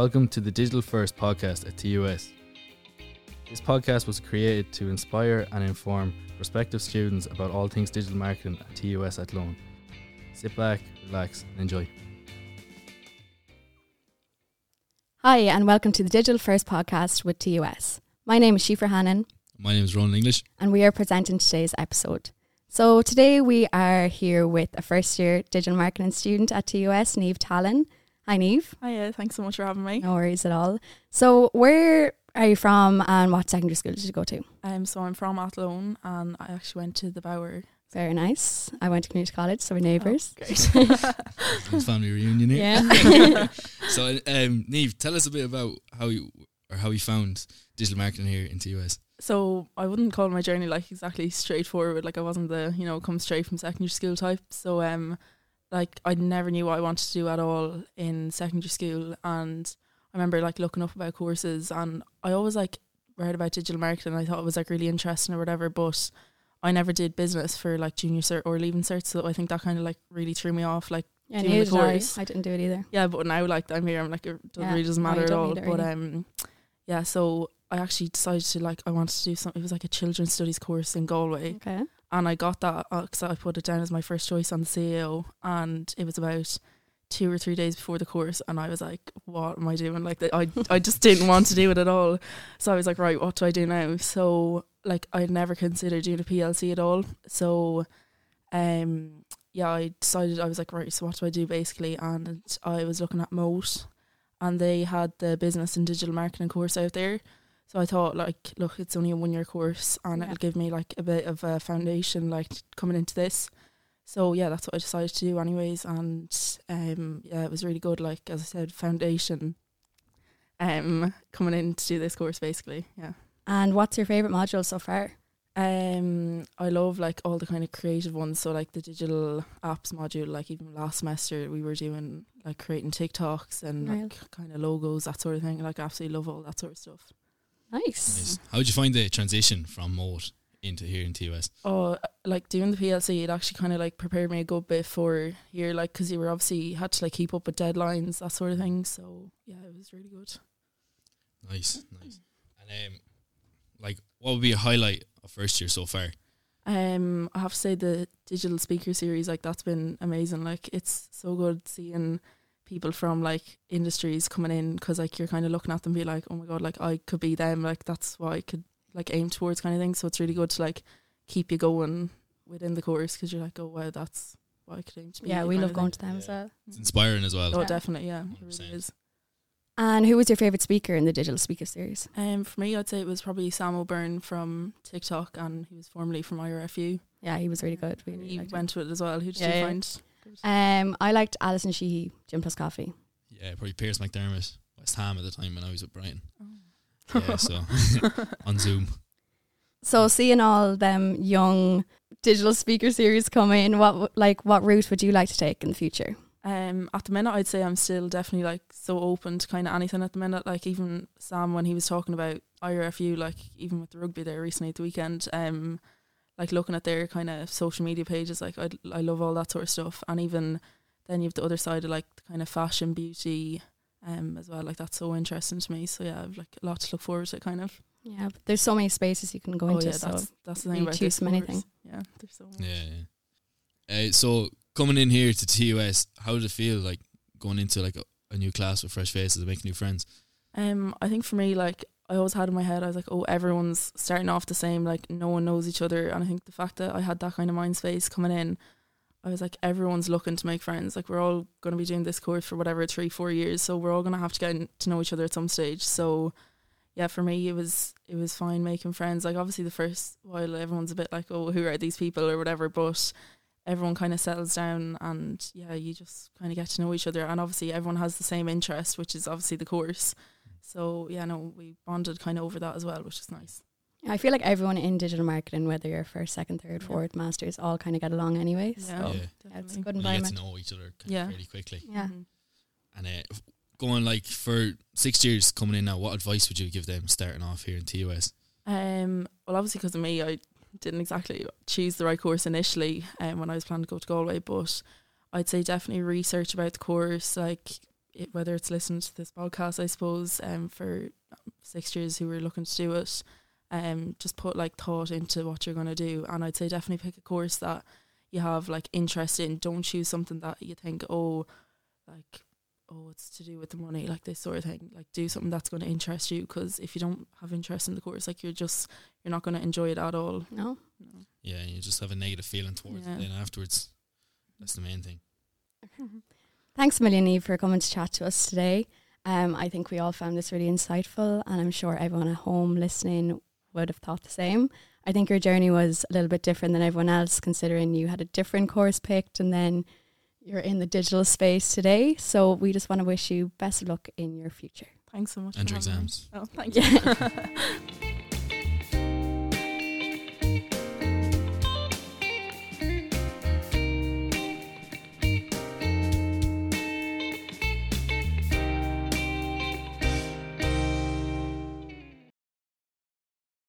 Welcome to the Digital First podcast at TUS. This podcast was created to inspire and inform prospective students about all things digital marketing at TUS Athlone. Sit back, relax, and enjoy. Hi, and welcome to the Digital First podcast with TUS. My name is Shifa Hannon, My name is Ronan English. and we are presenting today's episode. So, today we are here with a first year digital marketing student at TUS, Niamh Tallon. Hi, Niamh. Hiya, thanks so much for having me. No worries at all. So, where are you from and what secondary school did you go to? Um, so I'm from Athlone and I actually went to the Bower. Very nice. I went to community college, so we're neighbours. great. Family reunion here. Yeah. So, um, Niamh, tell us a bit about how you or how you found digital marketing here in TUS. so I wouldn't call my journey like exactly straightforward. Like I wasn't the you know come straight from secondary school type. So um, like I never knew what I wanted to do at all in secondary school. And I remember like looking up about courses, and I always like read about digital marketing. I thought it was like really interesting or whatever, but. I never did business for like junior cert or leaving cert, so I think that kind of like really threw me off. Like yeah, Doing the did I. course. I didn't do it either. Yeah, but now like I'm here, I'm like it doesn't Yeah, really doesn't no, matter at all. But um, yeah. So I actually decided to like I wanted to do something. It was like a children's studies course in Galway, Okay. And I got that because I put it down as my first choice on the CAO, and it was about two or three days before the course, and I was like, "What am I doing?" Like I I just didn't want to do it at all. So I was like, "Right, what do I do now?" So like I never considered doing a PLC at all. So, um, yeah, I decided I was like, right, so what do I do basically? And I was looking at Moate, and they had the business and digital marketing course out there. So I thought, like, look, it's only a one year course, and Yeah. it'll give me like a bit of a foundation, like coming into this. So yeah, that's what I decided to do, anyways. And um, yeah, it was really good. Like as I said, foundation. Um, coming in to do this course, basically, yeah. And what's your favourite module so far? Um, I love like all the kind of creative ones. So like the digital apps module. Like even last semester, we were doing like creating TikToks and like kind of logos, that sort of thing. Like I absolutely love all that sort of stuff. Nice. Nice. How did you find the transition from Moate into here in TUS? Oh, like doing the PLC, it actually kind of like prepared me a good bit for here, like because you were obviously had to like keep up with deadlines, that sort of thing. So yeah, it was really good. Nice, nice. And um, like, what would be a highlight of first year so far? Um, I have to say the digital speaker series, like that's been amazing. Like it's so good seeing people from like industries coming in because like you're kind of looking at them, be like, oh my god, like I could be them. Like that's what I could like aim towards, kind of thing. So it's really good to like keep you going within the course because you're like, oh wow, that's what I could aim to be. Yeah, we love going thing. to them as well. It's inspiring as well. Oh, Yeah. definitely, yeah, it really is. And who was your favourite speaker in the digital speaker series? Um, for me, I'd say it was probably Sam O'Byrne from TikTok, and he was formerly from IRFU. Yeah, he was really good. We really he liked him. went to it as well. Who did Yeah, you yeah. find? Um, I liked Alison Sheehy, Gym Plus Coffee. Yeah, probably Pierce McDermott, West Ham at the time when I was with Brian. Oh. Yeah, so on Zoom. So seeing all them young digital speaker series come in, what like what route would you like to take in the future? Um, at the minute, I'd say I'm still definitely like so open to kind of anything at the minute. Like even Sam, when he was talking about IRFU, like even with the rugby there recently at the weekend, um, like looking at their kind of social media pages, like I I love all that sort of stuff. And even then you have the other side of like the kind of fashion, beauty, um, as well. Like that's so interesting to me. So yeah, I've like a lot to look forward to, kind of. Yeah, but there's so many spaces you can go oh into. yeah, so that's that's the you thing about choose this from anything. Yeah, there's so much. Yeah, yeah. Uh, so coming in here to TUS, how did it feel like going into like a, a new class with fresh faces and making new friends? Um, I think for me, like I always had in my head, I was like, oh, everyone's starting off the same. Like no one knows each other, and I think the fact that I had that kind of mind space coming in, I was like, everyone's looking to make friends. Like we're all going to be doing this course for whatever three, four years, so we're all going to have to get to know each other at some stage. So, yeah, for me, it was it was fine making friends. Like obviously, the first while everyone's a bit like, oh, who are these people or whatever, but everyone kind of settles down and yeah you just kind of get to know each other and obviously everyone has the same interest which is obviously the course so yeah, no, we bonded kind of over that as well, which is nice. I feel like everyone in digital marketing, whether you're first, second, third, Yeah. fourth, masters, all kind of get along anyway. Yeah, So Yeah. yeah, it's a good And you get to know each other kind Yeah. of fairly quickly. Yeah. Mhm. And uh, going like for six years coming in now, what advice would you give them starting off here in TUS? Um, well, obviously, because of me, I didn't exactly choose the right course initially um, when I was planning to go to Galway, but I'd say definitely research about the course. Like, it, whether it's listening to this podcast, I suppose, um, for six years who are looking to do it, um, just put like thought into what you're gonna do, and I'd say definitely pick a course that you have like interest in. Don't choose something that you think, oh, like oh, it's to do with the money, like this sort of thing. Like do something that's going to interest you, because if you don't have interest in the course, like you're just you're not going to enjoy it at all. No. No. Yeah, and you just have a negative feeling towards Yeah. it then afterwards. That's the main thing. Thanks a million, Eve, for coming to chat to us today. Um, I think we all found this really insightful, and I'm sure everyone at home listening would have thought the same. I think your journey was a little bit different than everyone else, considering you had a different course picked and then you're in the digital space today. So we just want to wish you best of luck in your future. Thanks so much. And your having me. exams. Oh, thank Yeah. you.